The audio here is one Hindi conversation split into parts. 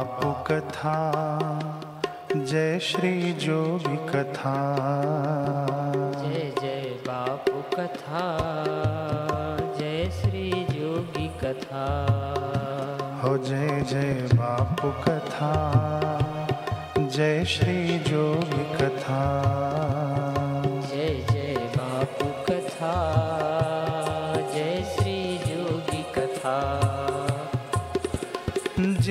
बापू कथा जय श्री जोगी कथा। जय जय बापू कथा जय श्री जोगी कथा। हो जय जय बापू कथा जय श्री जोगी कथा।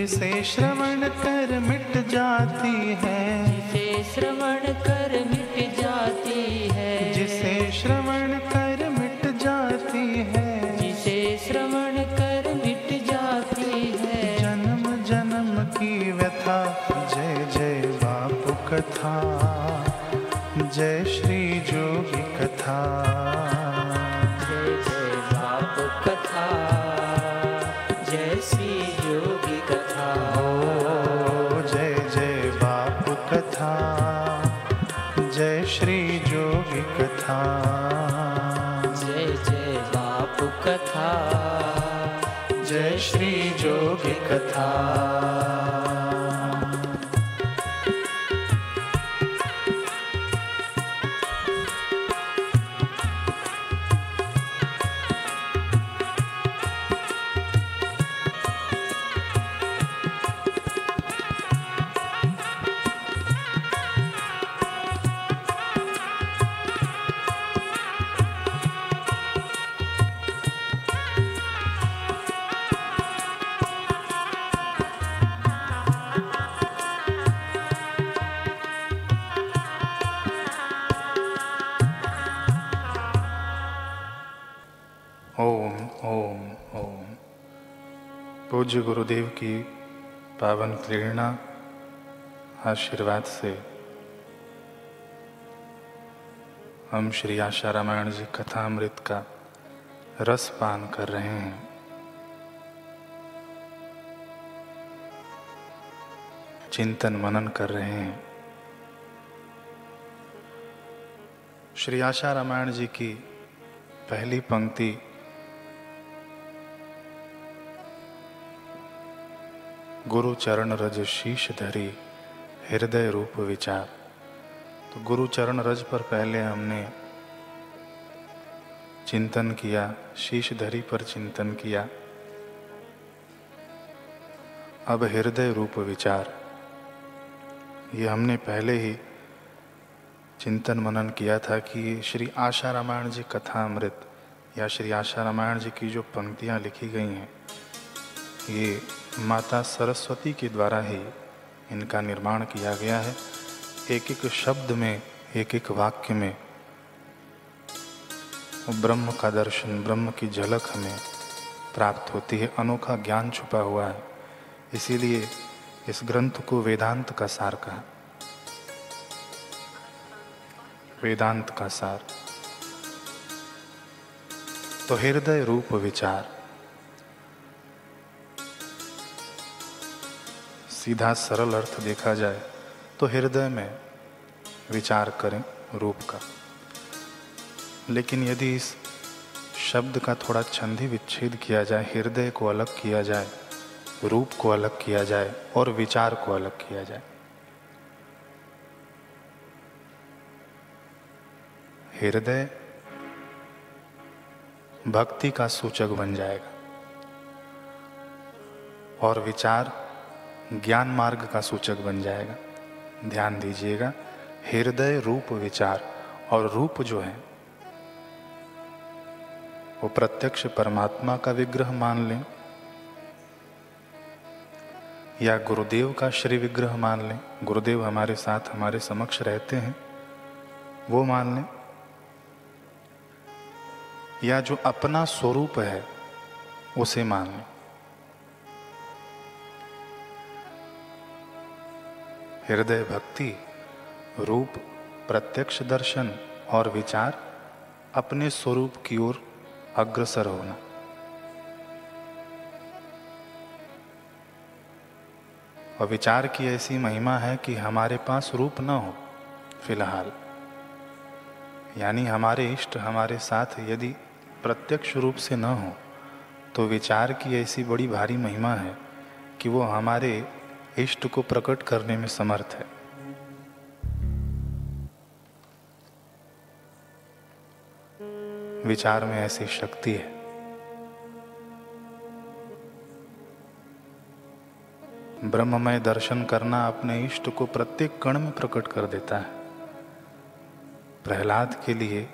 जिसे श्रवण कर मिट जाती है। जिसे श्रवण कर मिट जाती है। जिसे श्रवण कर मिट जाती है। जिसे श्रवण कर मिट जाती है। जन्म जन्म की व्यथा जय जय बापू कथा जय श्री जोगी कथा। ओम ओम ओम। पूज्य गुरुदेव की पावन प्रेरणा, आशीर्वाद से। हम श्री आशा रामायण जी कथामृत का रस पान कर रहे हैं। चिंतन मनन कर रहे हैं। श्री आशा रामायण जी की पहली पंक्ति गुरु चरण रज शीश धरी, हृदय रूप विचार। तो गुरु चरण रज पर पहले हमने चिंतन किया, शीश धरी पर चिंतन किया। अब हृदय रूप विचार। ये हमने पहले ही चिंतन मनन किया था कि श्री आशा रामायण जी कथा अमृत या श्री आशा रामायण जी की जो पंक्तियाँ लिखी गई हैं, ये माता सरस्वती के द्वारा ही इनका निर्माण किया गया है। एक एक शब्द में एक एक वाक्य में, ब्रह्म का दर्शन, ब्रह्म की झलक हमें प्राप्त होती है। अनोखा ज्ञान छुपा हुआ है। इसीलिए इस ग्रंथ को वेदांत का सार कहा। वेदांत का सार। तो हृदय रूप विचार। सीधा सरल अर्थ देखा जाए तो हृदय में विचार करें रूप का। लेकिन यदि इस शब्द का थोड़ा छंदी विच्छेद किया जाए, हृदय को अलग किया जाए, रूप को अलग किया जाए और विचार को अलग किया जाए, हृदय भक्ति का सूचक बन जाएगा और विचार ज्ञान मार्ग का सूचक बन जाएगा। ध्यान दीजिएगा। हृदय रूप विचार और रूप जो है, वो प्रत्यक्ष परमात्मा का विग्रह मान लें या गुरुदेव का श्री विग्रह मान लें। गुरुदेव हमारे साथ, हमारे समक्ष रहते हैं, वो मान लें। या जो अपना स्वरूप है, उसे मान लें। हृदय भक्ति, रूप, प्रत्यक्ष दर्शन और विचार अपने स्वरूप की ओर अग्रसर होना। और विचार की ऐसी महिमा है कि हमारे पास रूप न हो, फ़िलहाल। यानी हमारे इष्ट, हमारे साथ यदि प्रत्यक्ष रूप से न हो तो विचार की ऐसी बड़ी भारी महिमा है कि वो हमारे इष्ट को प्रकट करने में समर्थ है। विचार में ऐसी शक्ति है। ब्रह्ममय दर्शन करना अपने इष्ट को प्रत्येक कण में प्रकट कर देता है। प्रहलाद के लिए,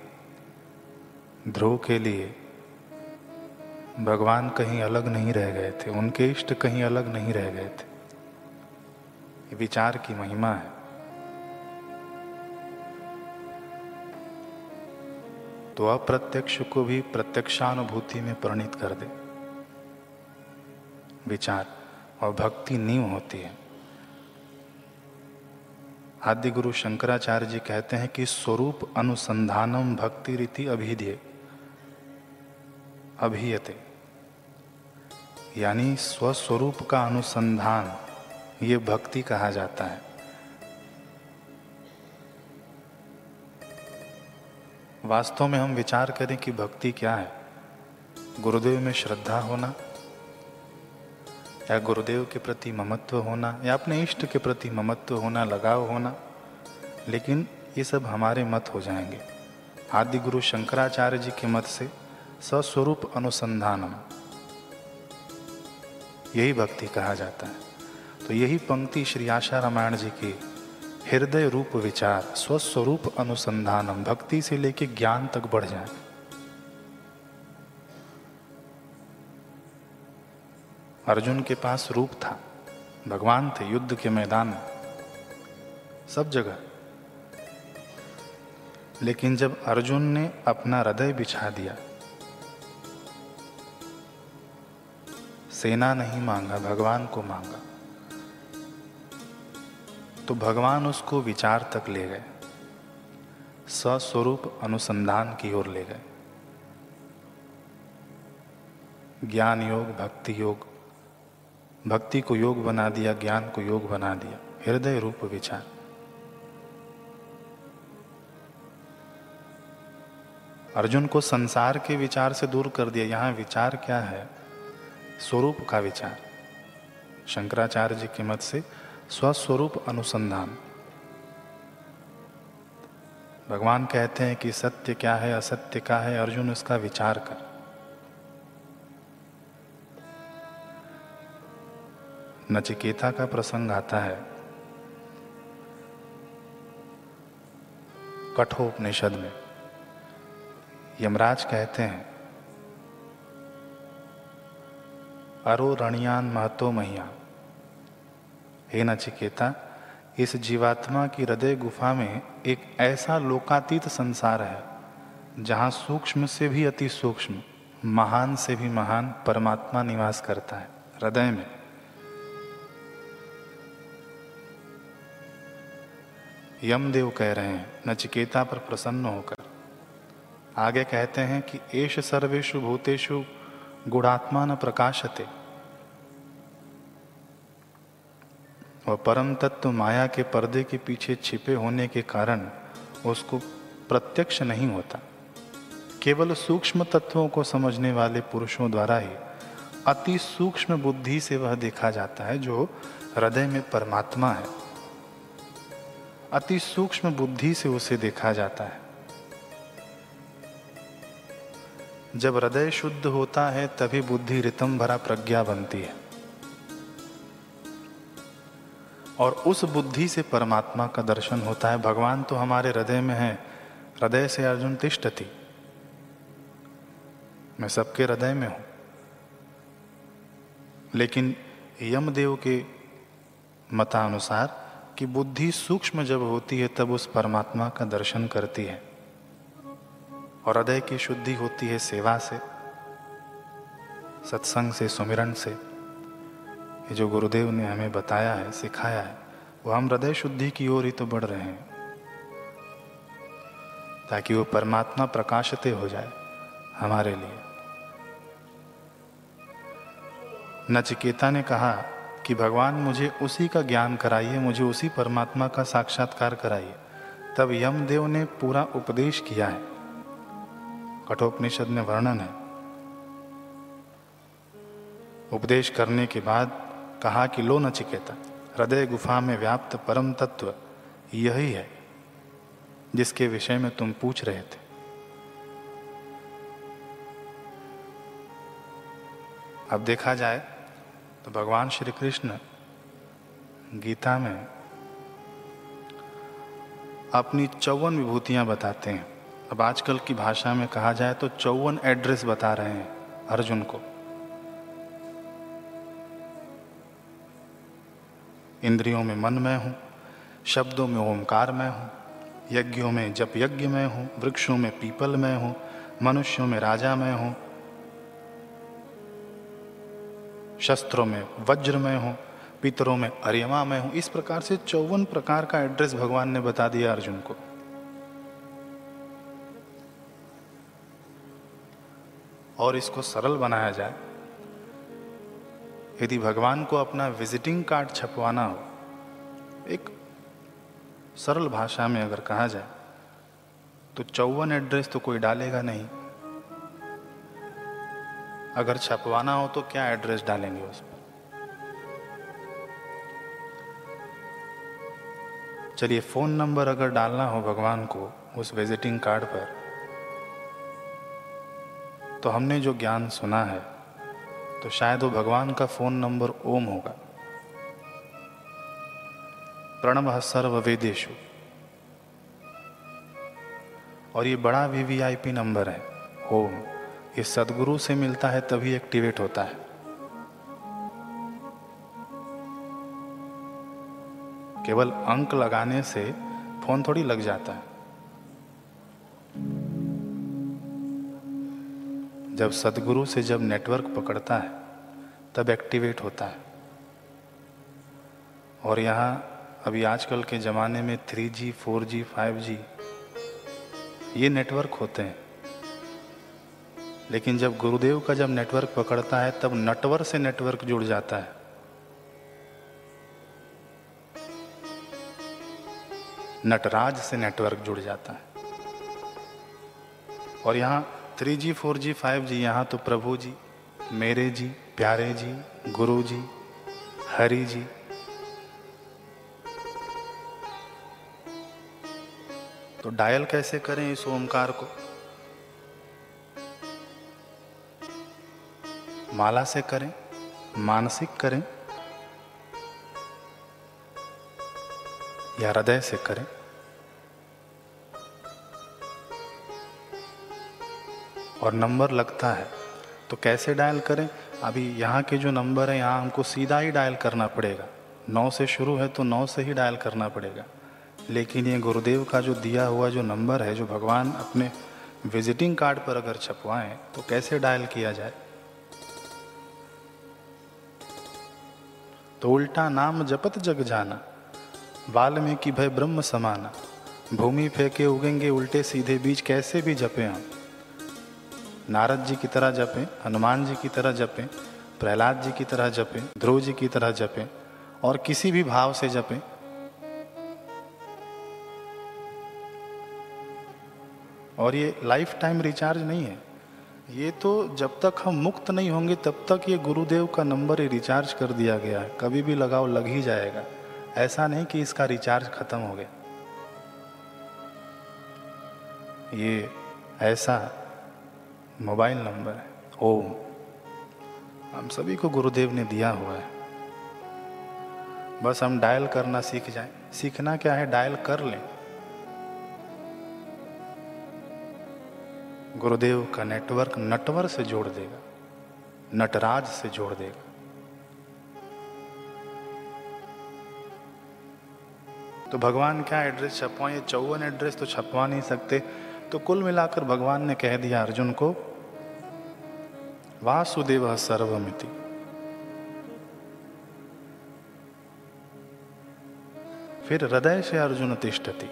ध्रुव के लिए, भगवान कहीं अलग नहीं रह गए थे, उनके इष्ट कहीं अलग नहीं रह गए थे। ये विचार की महिमा है। तो अप्रत्यक्ष को भी प्रत्यक्षानुभूति में परिणित कर दे। विचार और भक्ति नींव होती है। आदि गुरु शंकराचार्य जी कहते हैं कि स्वरूप अनुसंधानम भक्ति रीति अभिधेय। अभियते। यानी स्वस्वरूप का अनुसंधान। ये भक्ति कहा जाता है। वास्तव में हम विचार करें कि भक्ति क्या है। गुरुदेव में श्रद्धा होना, या गुरुदेव के प्रति ममत्व होना, या अपने इष्ट के प्रति ममत्व होना, लगाव होना, लेकिन ये सब हमारे मत हो जाएँगे। आदि गुरु शंकराचार्य जी के मत से सस्वरूप अनुसंधानम, यही भक्ति कहा जाता है। तो यही पंक्ति श्री आशा रामायण जी की हृदय रूप विचार, स्वस्वरूप अनुसंधानम, भक्ति से लेके ज्ञान तक बढ़ जाए। अर्जुन के पास रूप था, भगवान थे युद्ध के मैदान में, सब जगह। लेकिन जब अर्जुन ने अपना हृदय बिछा दिया, सेना नहीं मांगा, भगवान को मांगा। तो भगवान उसको विचार तक ले गए। सस्वरूप अनुसंधान की ओर ले गए। ज्ञान योग, भक्ति योग। भक्ति को योग बना दिया, ज्ञान को योग बना दिया। हृदय रूप विचार। अर्जुन को संसार के विचार से दूर कर दिया। यहाँ विचार क्या है? स्वरूप का विचार। शंकराचार्य जी के मत से स्वस्वरूप अनुसंधान। भगवान कहते हैं कि सत्य क्या है, असत्य क्या है, अर्जुन इसका विचार कर। नचिकेता का प्रसंग आता है। कठोपनिषद में यमराज कहते हैं, अरो रणियान महतो मैया हे नचिकेता, इस जीवात्मा की हृदय गुफा में एक ऐसा लोकातीत संसार है, जहाँ सूक्ष्म से भी अति सूक्ष्म, महान से भी महान परमात्मा निवास करता है, हृदय में। यमदेव कह रहे हैं, नचिकेता पर प्रसन्न होकर। आगे कहते हैं कि एश सर्वेशु भूतेषु गुणात्मा न प्रकाशते। और परम तत्व माया के पर्दे के पीछे छिपे होने के कारण उसको प्रत्यक्ष नहीं होता। केवल सूक्ष्म तत्वों को समझने वाले पुरुषों द्वारा ही अति सूक्ष्म बुद्धि से वह देखा जाता है जो हृदय में परमात्मा है। अति सूक्ष्म बुद्धि से उसे देखा जाता है। जब हृदय शुद्ध होता है, तभी बुद्धि रितम भरा प्रज्ञा बनती है। और उस बुद्धि से परमात्मा का दर्शन होता है। भगवान तो हमारे हृदय में है। हृदय से अर्जुन तिष्ट थी। मैं सबके हृदय में हूँ। लेकिन यमदेव के मतानुसार कि बुद्धि सूक्ष्म जब होती है, तब उस परमात्मा का दर्शन करती है। और हृदय की शुद्धि होती है सेवा से, सत्संग से, सुमिरन से। ये जो गुरुदेव ने हमें बताया है, सिखाया है, वो हम हृदय शुद्धि की ओर ही तो बढ़ रहे हैं। ताकि वो परमात्मा प्रकाशते हो जाए हमारे लिए। नचिकेता ने कहा कि, भगवान, मुझे उसी का ज्ञान कराइए, मुझे उसी परमात्मा का साक्षात्कार कराइए। तब यमदेव ने पूरा उपदेश किया है। कठोपनिषद में वर्णन है। उपदेश करने के बाद कहा कि लो नचिकेता हृदय गुफा में व्याप्त परम तत्व यही है, जिसके विषय में तुम पूछ रहे थे। अब देखा जाए तो भगवान श्री कृष्ण गीता में अपनी चौवन विभूतियाँ बताते हैं। अब आजकल की भाषा में कहा जाए तो चौवन एड्रेस बता रहे हैं अर्जुन को। इंद्रियों में मन में हूँ, शब्दों में ओंकार में हूँ, यज्ञों में जप यज्ञ में हूँ, वृक्षों में पीपल में हूँ, मनुष्यों में राजा में हूँ, शस्त्रों में वज्र में हूँ, पितरों में अरियमा में हूँ। इस प्रकार से चौवन प्रकार का एड्रेस भगवान ने बता दिया अर्जुन को। और इसको सरल बनाया जाए। यदि भगवान को अपना विजिटिंग कार्ड छपवाना हो, एक सरल भाषा में अगर कहा जाए तो चौवन एड्रेस तो कोई डालेगा नहीं। अगर छपवाना हो तो क्या एड्रेस डालेंगे उस पर चलिए फ़ोन नंबर अगर डालना हो भगवान को उस विजिटिंग कार्ड पर तो हमने जो ज्ञान सुना है तो शायद वो भगवान का फ़ोन नंबर ओम होगा। प्रणव सर्व वेदेशु और ये बड़ा वीवीआईपी नंबर है। ओम, ये सदगुरु से मिलता है तभी एक्टिवेट होता है। केवल अंक लगाने से फ़ोन थोड़ी लग जाता है। जब सदगुरु से जब नेटवर्क पकड़ता है, तब एक्टिवेट होता है। और यहाँ अभी आजकल के ज़माने में three G, four G, five G, ये नेटवर्क होते हैं। लेकिन जब गुरुदेव का जब नेटवर्क पकड़ता है, तब नटवर से नेटवर्क जुड़ जाता है। नटराज से नेटवर्क जुड़ जाता है। और यहाँ three G, four G, five G, यहाँ तो प्रभु जी, मेरे जी, प्यारे जी, गुरु जी, हरि जी। तो डायल कैसे करें इस ओमकार को? माला से करें, मानसिक करें, या हृदय से करें? और नंबर लगता है तो कैसे डायल करें? अभी यहाँ के जो नंबर है, यहाँ हमको सीधा ही डायल करना पड़ेगा। नौ से शुरू है तो नौ से ही डायल करना पड़ेगा। लेकिन ये गुरुदेव का जो दिया हुआ जो नंबर है, जो भगवान अपने विजिटिंग कार्ड पर अगर छपवाएँ तो कैसे डायल किया जाए? तो उल्टा नाम जपत जग जाना, वाल्मीकि भय ब्रह्म समाना। भूमि फेंके उगेंगे उल्टे, सीधे बीज कैसे भी जपे हम। नारद जी की तरह जपें, हनुमान जी की तरह जपें, प्रहलाद जी की तरह जपें, ध्रुव जी की तरह जपें और किसी भी भाव से जपें। और ये लाइफ टाइम रिचार्ज नहीं है। ये तो जब तक हम मुक्त नहीं होंगे, तब तक ये गुरुदेव का नंबर ही रिचार्ज कर दिया गया है। कभी भी लगाओ लग ही जाएगा। ऐसा नहीं कि इसका रिचार्ज खत्म हो गया। ये ऐसा मोबाइल नंबर है। ओम। हम सभी को गुरुदेव ने दिया हुआ है। बस हम डायल करना सीख जाए। सीखना क्या है? डायल कर लें। गुरुदेव का नेटवर्क नटवर से जोड़ देगा। नटराज से जोड़ देगा। तो भगवान क्या एड्रेस छपवा ये चौवन एड्रेस तो छपवा नहीं सकते। तो कुल मिलाकर भगवान ने कह दिया अर्जुन को, वासुदेव सर्वमिति। फिर हृदय से अर्जुन तिष्ठती।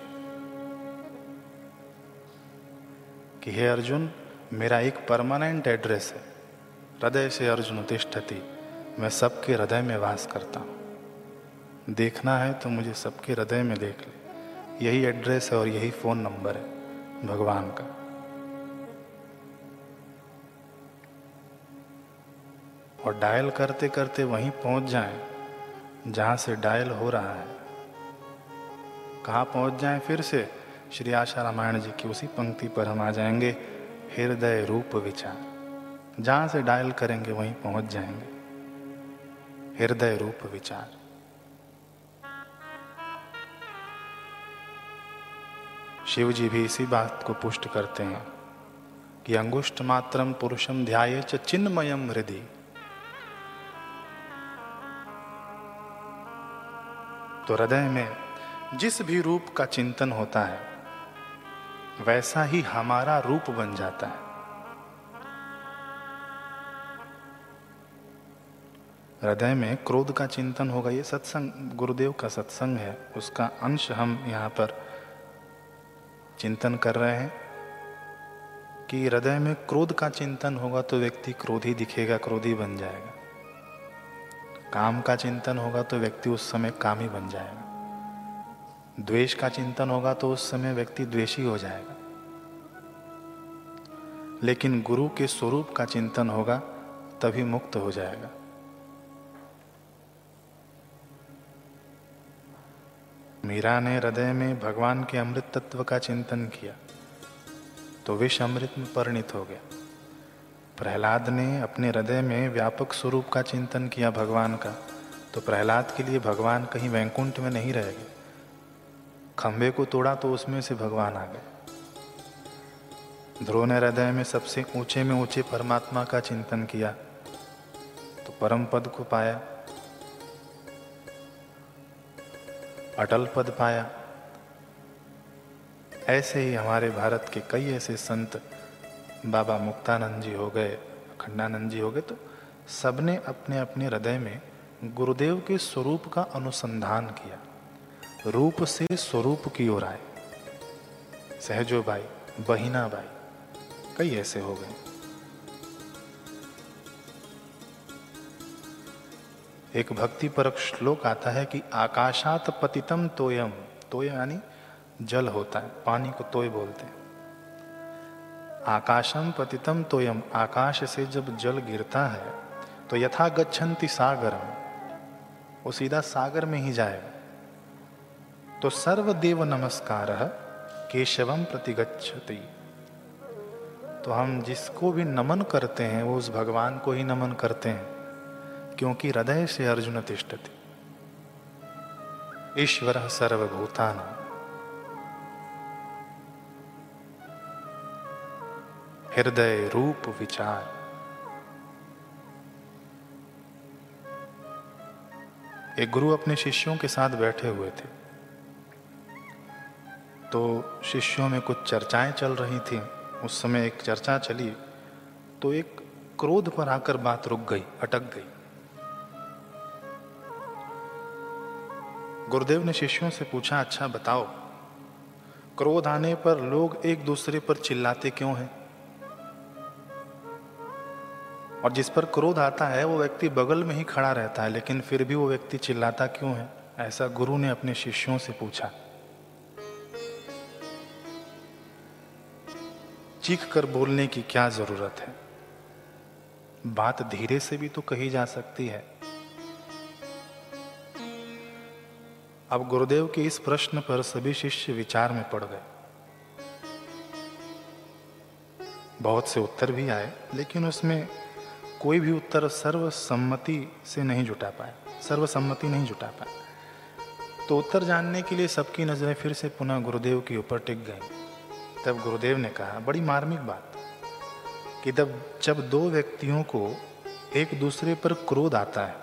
कि हे अर्जुन, मेरा एक परमानेंट एड्रेस है। हृदय से अर्जुन तिष्ठती, मैं सबके हृदय में वास करता हूँ। देखना है तो मुझे सबके हृदय में देख ले। यही एड्रेस है और यही फ़ोन नंबर है। भगवान का। और डायल करते करते वहीं पहुँच जाएँ, जहाँ से डायल हो रहा है। कहाँ पहुँच जाएँ फिर से? श्री आशा रामायण जी की उसी पंक्ति पर हम आ जाएँगे, हृदय रूप विचार। जहाँ से डायल करेंगे वहीं पहुँच जाएँगे। हृदय रूप विचार। शिव जी भी इसी बात को पुष्ट करते हैं कि अंगुष्ठ मात्रम पुरुषम ध्याय चिन्मयम हृदय तो हृदय में जिस भी रूप का चिंतन होता है, वैसा ही हमारा रूप बन जाता है। हृदय में क्रोध का चिंतन होगा, ये सत्संग, गुरुदेव का सत्संग है, उसका अंश हम यहाँ पर चिंतन कर रहे हैं कि हृदय में क्रोध का चिंतन होगा तो व्यक्ति क्रोधी दिखेगा, क्रोधी बन जाएगा। काम का चिंतन होगा तो व्यक्ति उस समय काम ही बन जाएगा। द्वेष का चिंतन होगा तो उस समय व्यक्ति द्वेषी हो जाएगा। लेकिन गुरु के स्वरूप का चिंतन होगा, तभी मुक्त हो जाएगा। मीरा ने हृदय में भगवान के अमृत तत्व का चिंतन किया तो विष अमृत में परिणित हो गया। प्रहलाद ने अपने हृदय में व्यापक स्वरूप का चिंतन किया भगवान का तो प्रहलाद के लिए भगवान कहीं वैकुंठ में नहीं रह गए। खंबे को तोड़ा तो उसमें से भगवान आ गए। ध्रुव ने हृदय में सबसे ऊँचे में ऊँचे परमात्मा का चिंतन किया तो परम पद को पाया। अटल पद पाया। ऐसे ही हमारे भारत के कई ऐसे संत बाबा मुक्तानंद जी हो गए अखंडानंद जी हो गए तो सबने अपने अपने हृदय में गुरुदेव के स्वरूप का अनुसंधान किया। रूप से स्वरूप की ओर आए। सहजो भाई, बहिना भाई, कई ऐसे हो गए। एक भक्ति परक श्लोक आता है कि आकाशात पतितम तोयम तोय यानी जल होता है, पानी को तोय बोलते हैं। आकाशम पतितम तोयम आकाश से जब जल गिरता है तो यथा गच्छन्ति सागरम वो सीधा सागर में ही जाएगा। तो सर्वदेव नमस्कार केशवम प्रतिगछति तो हम जिसको भी नमन करते हैं, वो उस भगवान को ही नमन करते हैं। क्योंकि हृदय से अर्जुन तिष्ठति। ईश्वर सर्वभूतान। हृदय रूप विचार। एक गुरु अपने शिष्यों के साथ बैठे हुए थे। तो शिष्यों में कुछ चर्चाएँ चल रही थी। उस समय एक चर्चा चली तो एक क्रोध पर आकर बात रुक गई, अटक गई। गुरुदेव ने शिष्यों से पूछा अच्छा बताओ क्रोध आने पर लोग एक दूसरे पर चिल्लाते क्यों हैं? और जिस पर क्रोध आता है, वो व्यक्ति बगल में ही खड़ा रहता है, लेकिन फिर भी वो व्यक्ति चिल्लाता क्यों है? ऐसा गुरु ने अपने शिष्यों से पूछा। चीख कर बोलने की क्या ज़रूरत है? बात धीरे से भी तो कही जा सकती है। अब गुरुदेव के इस प्रश्न पर सभी शिष्य विचार में पड़ गए। बहुत से उत्तर भी आए, लेकिन उसमें कोई भी उत्तर सर्वसम्मति से नहीं जुटा पाया, सर्वसम्मति नहीं जुटा पाया। तो उत्तर जानने के लिए सबकी नज़रें फिर से पुनः गुरुदेव के ऊपर टिक गई। तब गुरुदेव ने कहा, बड़ी मार्मिक बात, कि जब जब दो व्यक्तियों को एक दूसरे पर क्रोध आता है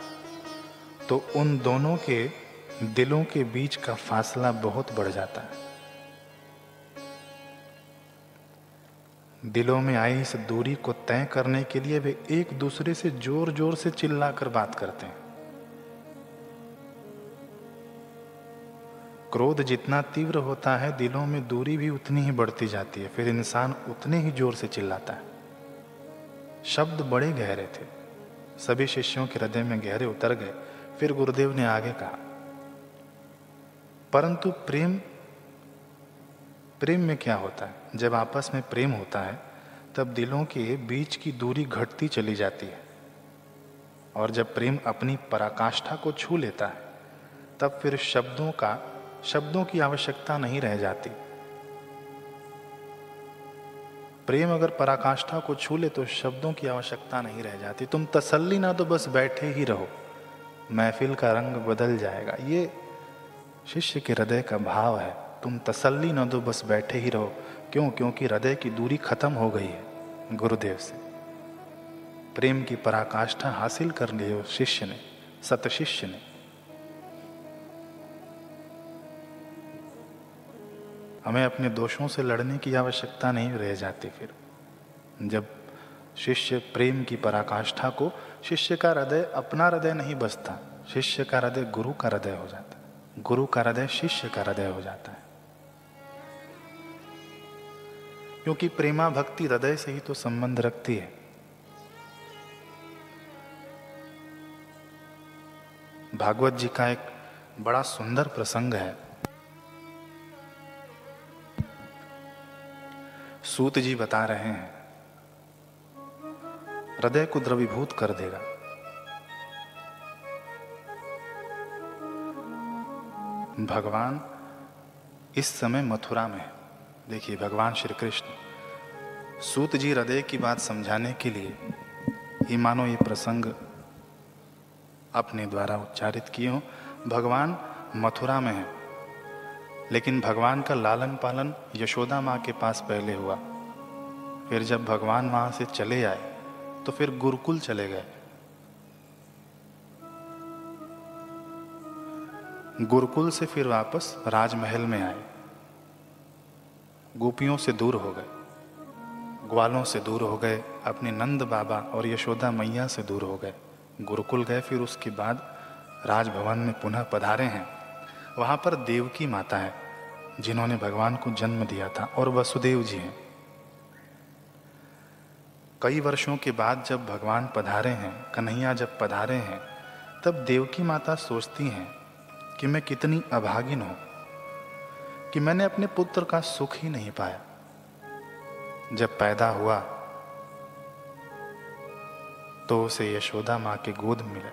तो उन दोनों के दिलों के बीच का फासला बहुत बढ़ जाता है। दिलों में आई इस दूरी को तय करने के लिए वे एक दूसरे से ज़ोर ज़ोर से चिल्लाकर बात करते हैं। क्रोध जितना तीव्र होता है, दिलों में दूरी भी उतनी ही बढ़ती जाती है, फिर इंसान उतने ही ज़ोर से चिल्लाता है। शब्द बड़े गहरे थे। सभी शिष्यों के हृदय में गहरे उतर गए। फिर गुरुदेव ने आगे कहा परंतु प्रेम प्रेम में क्या होता है? जब आपस में प्रेम होता है, तब दिलों के बीच की दूरी घटती चली जाती है। और जब प्रेम अपनी पराकाष्ठा को छू लेता है, तब फिर शब्दों का, शब्दों की आवश्यकता नहीं रह जाती। प्रेम अगर पराकाष्ठा को छू ले तो शब्दों की आवश्यकता नहीं रह जाती। तुम तसल्ली ना तो बस बैठे ही रहो। महफिल का रंग बदल जाएगा। ये शिष्य के हृदय का भाव है। तुम तसल्ली न दो, बस बैठे ही रहो। क्यों? क्योंकि हृदय की दूरी खत्म हो गई है, गुरुदेव से। प्रेम की पराकाष्ठा हासिल कर ली उस शिष्य ने, सत शिष्य ने। हमें अपने दोषों से लड़ने की आवश्यकता नहीं रह जाती फिर। जब शिष्य प्रेम की पराकाष्ठा को, शिष्य का हृदय अपना हृदय नहीं बसता, शिष्य का हृदय गुरु का हृदय हो जाता। है गुरु का हृदय शिष्य का हृदय हो जाता है। क्योंकि प्रेमा भक्ति हृदय से ही तो संबंध रखती है। भागवत जी का एक बड़ा सुंदर प्रसंग है। सूत जी बता रहे हैं, हृदय को द्रवीभूत कर देगा। भगवान इस समय मथुरा में है। देखिए, भगवान श्री कृष्ण, सूत जी हृदय की बात समझाने के लिए ही मानो ये प्रसंग अपने द्वारा उच्चारित किए हो। भगवान मथुरा में है, लेकिन भगवान का लालन पालन यशोदा माँ के पास पहले हुआ। फिर जब भगवान वहाँ से चले आए तो फिर गुरुकुल चले गए। गुरुकुल से फिर वापस राजमहल में आए। गोपियों से दूर हो गए। ग्वालों से दूर हो गए। अपने नंद बाबा और यशोदा मैया से दूर हो गए। गुरुकुल गए, फिर उसके बाद राजभवन में पुनः पधारे हैं। वहाँ पर देव की माता है, जिन्होंने भगवान को जन्म दिया था और वसुदेव जी हैं। कई वर्षों के बाद जब भगवान पधारे हैं, कन्हैया जब पधारे हैं, तब देव की माता सोचती हैं कि मैं कितनी अभागिन हूँ कि मैंने अपने पुत्र का सुख ही नहीं पाया। जब पैदा हुआ तो उसे यशोदा माँ के गोद मिला।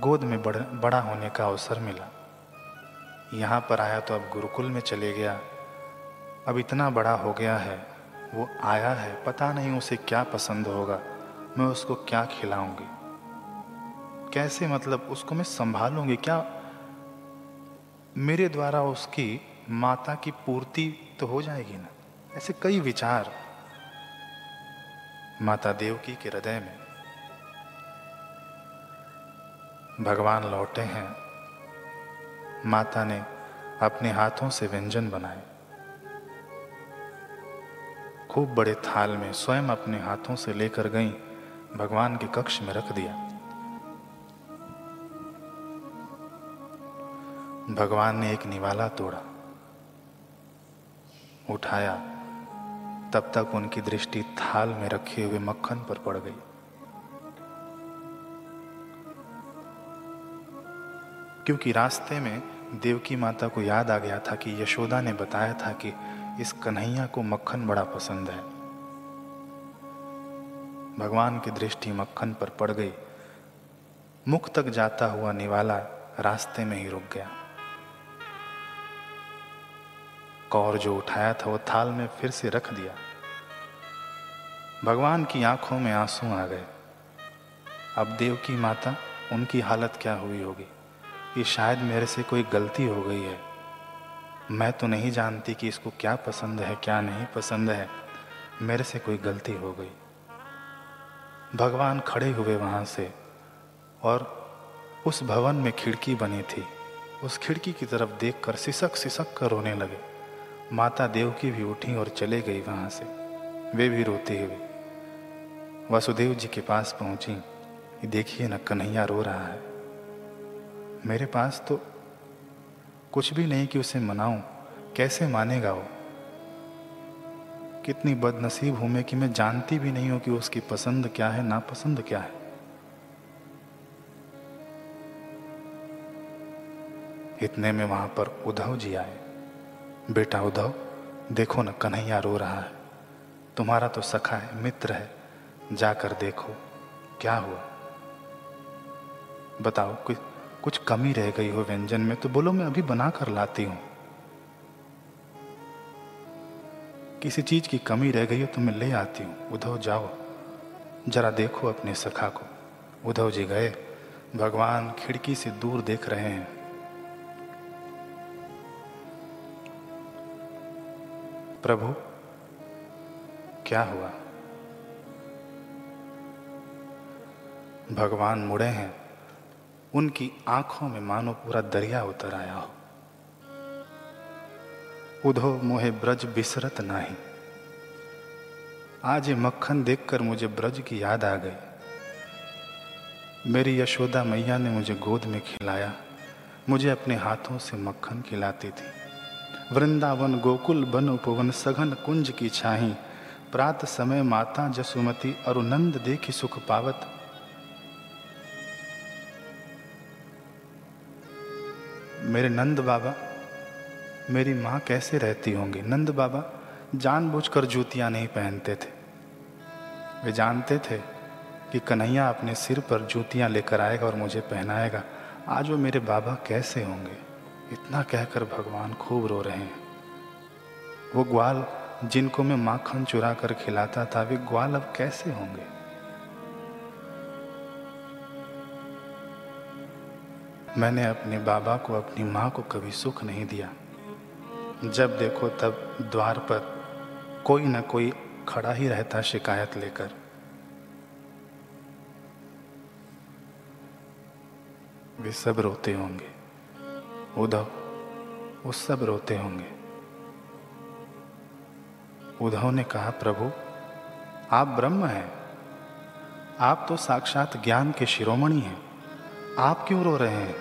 गोद में बड़, बड़ा होने का अवसर मिला। यहाँ पर आया तो अब गुरुकुल में चले गया। अब इतना बड़ा हो गया है वो आया है पता नहीं उसे क्या पसंद होगा। मैं उसको क्या खिलाऊँगी? कैसे मतलब उसको मैं संभालूँगी? क्या मेरे द्वारा उसकी माता की पूर्ति तो हो जाएगी ना? ऐसे कई विचार माता देवकी के हृदय में। भगवान लौटे हैं। माता ने अपने हाथों से व्यंजन बनाए। खूब बड़े थाल में स्वयं अपने हाथों से लेकर गई, भगवान के कक्ष में रख दिया। भगवान ने एक निवाला तोड़ा, उठाया, तब तक उनकी दृष्टि थाल में रखे हुए मक्खन पर पड़ गई। क्योंकि रास्ते में देवकी माता को याद आ गया था कि यशोदा ने बताया था कि इस कन्हैया को मक्खन बड़ा पसंद है। भगवान की दृष्टि मक्खन पर पड़ गई। मुख तक जाता हुआ निवाला रास्ते में ही रुक गया। कौर जो उठाया था, वो थाल में फिर से रख दिया। भगवान की आँखों में आँसू आ गए। अब देव की माता, उनकी हालत क्या हुई होगी? ये शायद मेरे से कोई गलती हो गई है। मैं तो नहीं जानती कि इसको क्या पसंद है, क्या नहीं पसंद है। मेरे से कोई गलती हो गई। भगवान खड़े हुए वहाँ से, और उस भवन में खिड़की बनी थी। उस खिड़की की तरफ़ देखकर सिसक सिसक कर रोने लगे। माता देव की भी उठी और चले गई वहाँ से। वे भी रोते हुए। वासुदेव जी के पास पहुँची देखिए न कन्हैया रो रहा है। मेरे पास तो कुछ भी नहीं कि उसे मनाऊं, कैसे मानेगा वो? कितनी बदनसीब हूँ मैं कि मैं जानती भी नहीं हूँ कि उसकी पसंद क्या है, नापसंद क्या है। इतने में वहाँ पर उद्धव जी आए। बेटा उद्धव देखो ना कन्हैया रो रहा है। तुम्हारा तो सखा है, मित्र है, जाकर देखो, क्या हुआ? बताओ कुछ कुछ कमी रह गई हो व्यंजन में तो बोलो मैं अभी बना कर लाती हूँ। किसी चीज़ की कमी रह गई हो तो मैं ले आती हूँ। उद्धव जाओ। जरा देखो अपने सखा को। उद्धव जी गए। भगवान खिड़की से दूर देख रहे हैं। प्रभु, क्या हुआ? भगवान मुड़े हैं, उनकी आँखों में मानो पूरा दरिया उतर आया हो। उधो मोहे ब्रज बिसरत नाही। आज मक्खन देखकर मुझे ब्रज की याद आ गई। मेरी यशोदा मैया ने मुझे गोद में खिलाया। मुझे अपने हाथों से मक्खन खिलाती थी। वृंदावन गोकुल बन उपवन सघन कुंज की छाही। प्रात समय माता जसुमती अरुनंद देखी सुख पावत। मेरे नंद बाबा, मेरी माँ कैसे रहती होंगी? नंद बाबा, जानबूझकर जूतियाँ नहीं पहनते थे। वे जानते थे कि कन्हैया अपने सिर पर जूतियाँ लेकर आएगा और मुझे पहनाएगा। आज वो मेरे बाबा कैसे होंगे? इतना कहकर भगवान खूब रो रहे हैं। वो ग्वाल जिनको मैं माखन चुरा कर खिलाता था, वे ग्वाल अब कैसे होंगे? मैंने अपने बाबा को, अपनी माँ को कभी सुख नहीं दिया। जब देखो तब द्वार पर कोई ना कोई खड़ा ही रहता शिकायत लेकर। वे सब रोते होंगे। उद्धव वो सब रोते होंगे। उद्धव ने कहा, प्रभु, आप ब्रह्म हैं। आप तो साक्षात ज्ञान के शिरोमणि हैं। आप क्यों रो रहे हैं?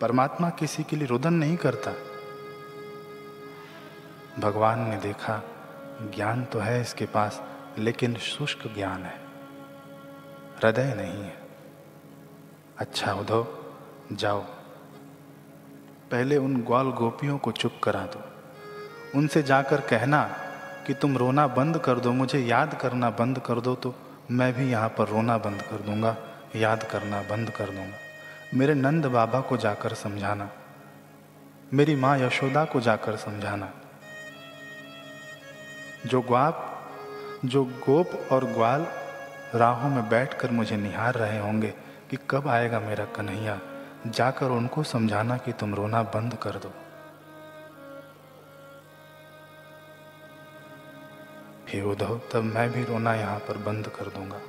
परमात्मा किसी के लिए रुदन नहीं करता। भगवान ने देखा, ज्ञान तो है इसके पास, लेकिन शुष्क ज्ञान है। हृदय नहीं है। अच्छा उद्धव जाओ। पहले उन ग्वाल गोपियों को चुप करा दो। उनसे जाकर कहना कि तुम रोना बंद कर दो, मुझे याद करना बंद कर दो तो मैं भी यहाँ पर रोना बंद कर दूँगा, याद करना बंद कर दूँगा। मेरे नंद बाबा को जाकर समझाना। मेरी माँ यशोदा को जाकर समझाना। जो ग्वाप, जो गोप और ग्वाल राहों में बैठकर मुझे निहार रहे होंगे कि कब आएगा मेरा कन्हैया? जाकर उनको समझाना कि तुम रोना बंद कर दो। हे उद्धव, तब मैं भी रोना यहाँ पर बंद कर दूँगा।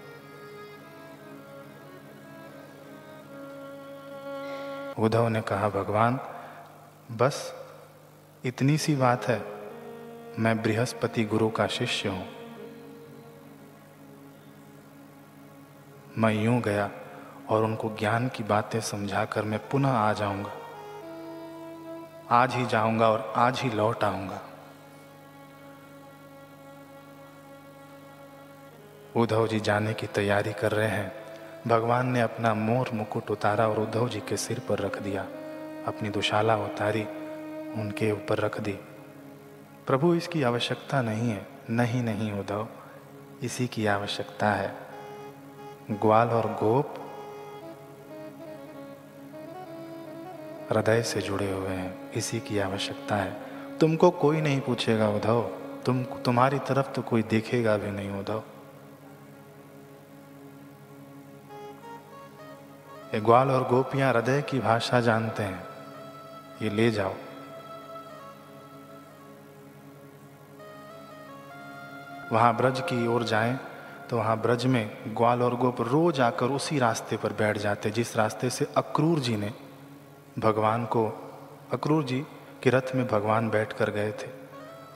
उद्धव ने कहा, भगवान, बस इतनी सी बात है। मैं बृहस्पति गुरु का शिष्य हूँ। मैं यूँ गया और उनको ज्ञान की बातें समझाकर मैं पुनः आ जाऊँगा। आज ही जाऊँगा और आज ही लौट आऊँगा। उद्धव जी जाने की तैयारी कर रहे हैं। भगवान ने अपना मोर मुकुट उतारा और उद्धव जी के सिर पर रख दिया। अपनी दुशाला उतारी, उनके ऊपर रख दी। प्रभु, इसकी आवश्यकता नहीं है। नहीं नहीं उद्धव, इसी की आवश्यकता है। ग्वाल और गोप हृदय से जुड़े हुए हैं, इसी की आवश्यकता है। तुमको कोई नहीं पूछेगा, उद्धव। तुम, तुम्हारी तरफ़ तो कोई देखेगा भी नहीं, उद्धव। ये ग्वाल और गोपियाँ हृदय की भाषा जानते हैं। ये ले जाओ। वहाँ ब्रज की ओर जाएँ तो वहाँ ब्रज में ग्वाल और गोप रोज आकर उसी रास्ते पर बैठ जाते जिस रास्ते से अक्रूर जी ने भगवान को अक्रूर जी के रथ में भगवान बैठ कर गए थे।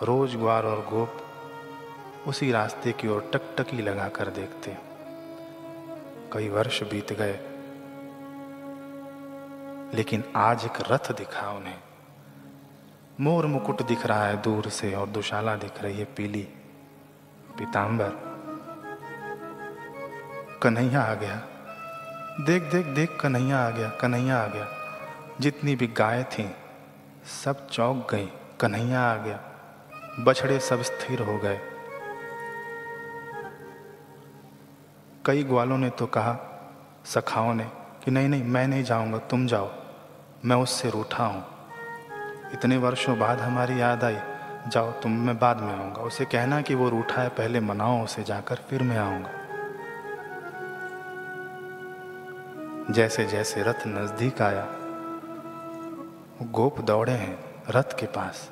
रोज ग्वार और गोप उसी रास्ते की ओर टकटकी लगा कर देखते। कई वर्ष बीत गए, लेकिन आज एक रथ दिखा उन्हें। मोर मुकुट दिख रहा है दूर से और दुशाला दिख रही है पीली। पीतांबर, कन्हैया आ गया। देख देख देख, कन्हैया आ गया, कन्हैया आ गया। जितनी भी गाय थी, सब चौंक गई, कन्हैया आ गया, बछड़े सब स्थिर हो गए। कई ग्वालों ने तो कहा, सखाओं ने, कि नहीं नहीं, मैं नहीं जाऊँगा, तुम जाओ, मैं उससे रूठा हूँ। इतने वर्षों बाद हमारी याद आई, जाओ तुम, मैं बाद में आऊँगा। उसे कहना कि वो रूठा है, पहले मनाओ, उसे जाकर फिर मैं आऊँगा। जैसे जैसे रथ नज़दीक आया गोप दौड़े हैं रथ के पास।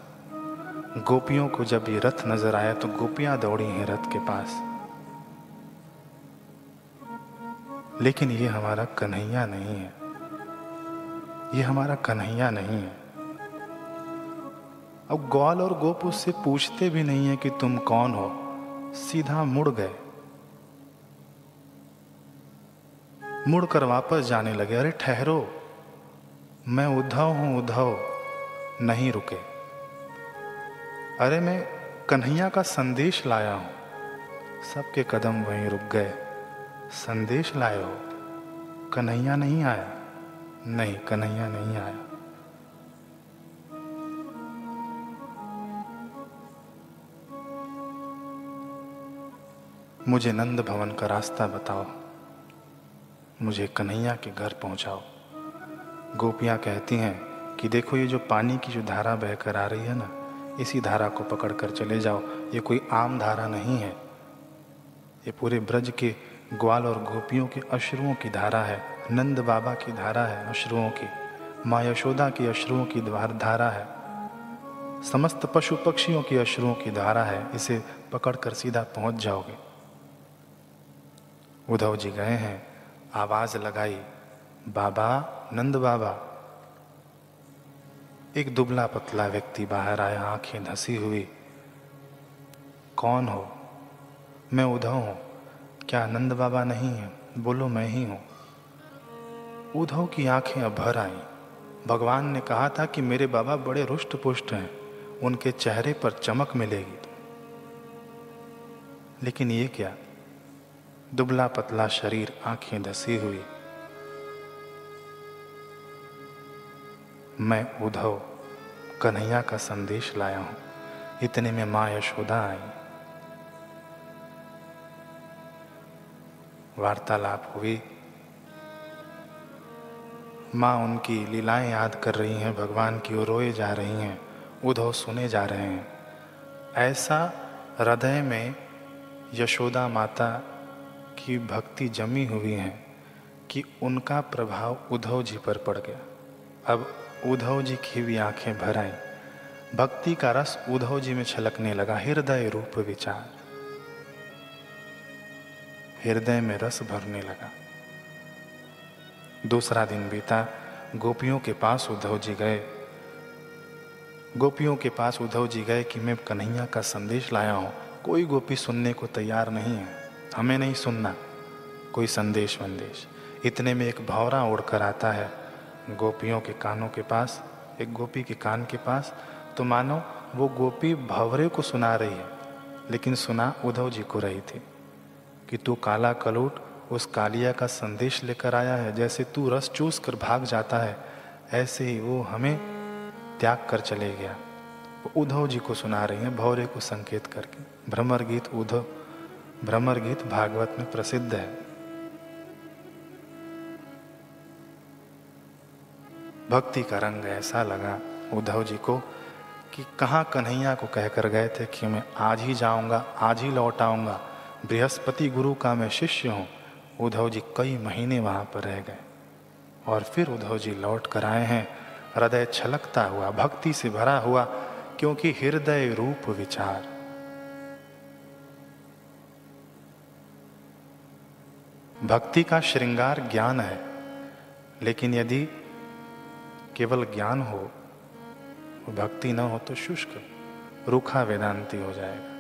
गोपियों को जब ये रथ नज़र आया तो गोपियाँ दौड़ी हैं रथ के पास। लेकिन ये हमारा कन्हैया नहीं है। ये हमारा कन्हैया नहीं है। अब ग्वाल और गोप उससे पूछते भी नहीं है कि तुम कौन हो। सीधा मुड़ गए। मुड़कर वापस जाने लगे, अरे ठहरो। मैं उद्धव हूँ, उद्धव, नहीं रुके। अरे मैं कन्हैया का संदेश लाया हूँ। सबके कदम वहीं रुक गए। संदेश लाए हो? कन्हैया नहीं आया? नहीं, कन्हैया नहीं आया। मुझे नंद भवन का रास्ता बताओ। मुझे कन्हैया के घर पहुंचाओ। गोपियाँ कहती हैं कि देखो ये जो पानी की जो धारा बहकर आ रही है ना, इसी धारा को पकड़कर चले जाओ, ये कोई आम धारा नहीं है। ये पूरे ब्रज के ग्वाल और गोपियों के अश्रुओं की धारा है, नंद बाबा की धारा है अश्रुओं की, माँ यशोदा की अश्रुओं की धारा है। समस्त पशु पक्षियों की अश्रुओं की धारा है, इसे पकड़कर सीधा पहुँच जाओगे। उद्धव जी गए हैं, आवाज़ लगाई, बाबा नंद बाबा, एक दुबला पतला व्यक्ति बाहर आया, आँखें धसी हुई। कौन हो? मैं उधव हूँ। क्या नंद बाबा नहीं है? बोलो, मैं ही हूँ। उधव की आँखें अब भर आई। भगवान ने कहा था कि मेरे बाबा बड़े रुष्ट पुष्ट हैं। उनके चेहरे पर चमक मिलेगी। लेकिन ये क्या? दुबला पतला शरीर, आँखें धसी हुई। मैं उद्धव कन्हैया का संदेश लाया हूँ। इतने में माँ यशोदा आई। वार्तालाप हुई। माँ उनकी लीलाएँ याद कर रही हैं, भगवान की ओर रोए जा रही हैं, उद्धव सुने जा रहे हैं। ऐसा हृदय में यशोदा माता की भक्ति जमी हुई है कि उनका प्रभाव उद्धव जी पर पड़ गया। अब उद्धव जी की भी आँखें भर आई भक्ति का रस उद्धव जी में छलकने लगा, हृदय रूप विचार। हृदय में रस भरने लगा। दूसरा दिन बीता, गोपियों के पास उद्धव जी गए। गोपियों के पास उद्धव जी गए कि मैं कन्हैया का संदेश लाया हूँ। कोई गोपी सुनने को तैयार नहीं है। हमें नहीं सुनना। कोई संदेश वंदेश इतने में एक भौरा उड़कर आता है। गोपियों के कानों के पास, एक गोपी के कान के पास तो मानो वो गोपी भवरे को सुना रही है, लेकिन सुना उद्धव जी को रही थी, कि तू काला कलूट उस कालिया का संदेश लेकर आया है, जैसे तू रस चूस कर भाग जाता है, ऐसे ही वो हमें त्याग कर चले गया। वो उद्धव जी को सुना रही है भौरे को संकेत करके। भ्रमर गीत उद्धव भ्रमर गीत भागवत में प्रसिद्ध है। भक्ति का रंग ऐसा लगा उद्धव जी को कि कहाँ कन्हैया को कहकर गए थे कि मैं आज ही जाऊँगा, आज ही लौट आऊँगा, बृहस्पति गुरु का मैं शिष्य हूँ। उद्धव जी कई महीने वहाँ पर रह गए और फिर उद्धव जी लौट कर आए हैं। हृदय छलकता हुआ, भक्ति से भरा हुआ, क्योंकि हृदय रूप विचार। भक्ति का श्रृंगार ज्ञान है, लेकिन यदि केवल ज्ञान हो भक्ति न हो तो शुष्क रूखा वेदांती हो जाएगा।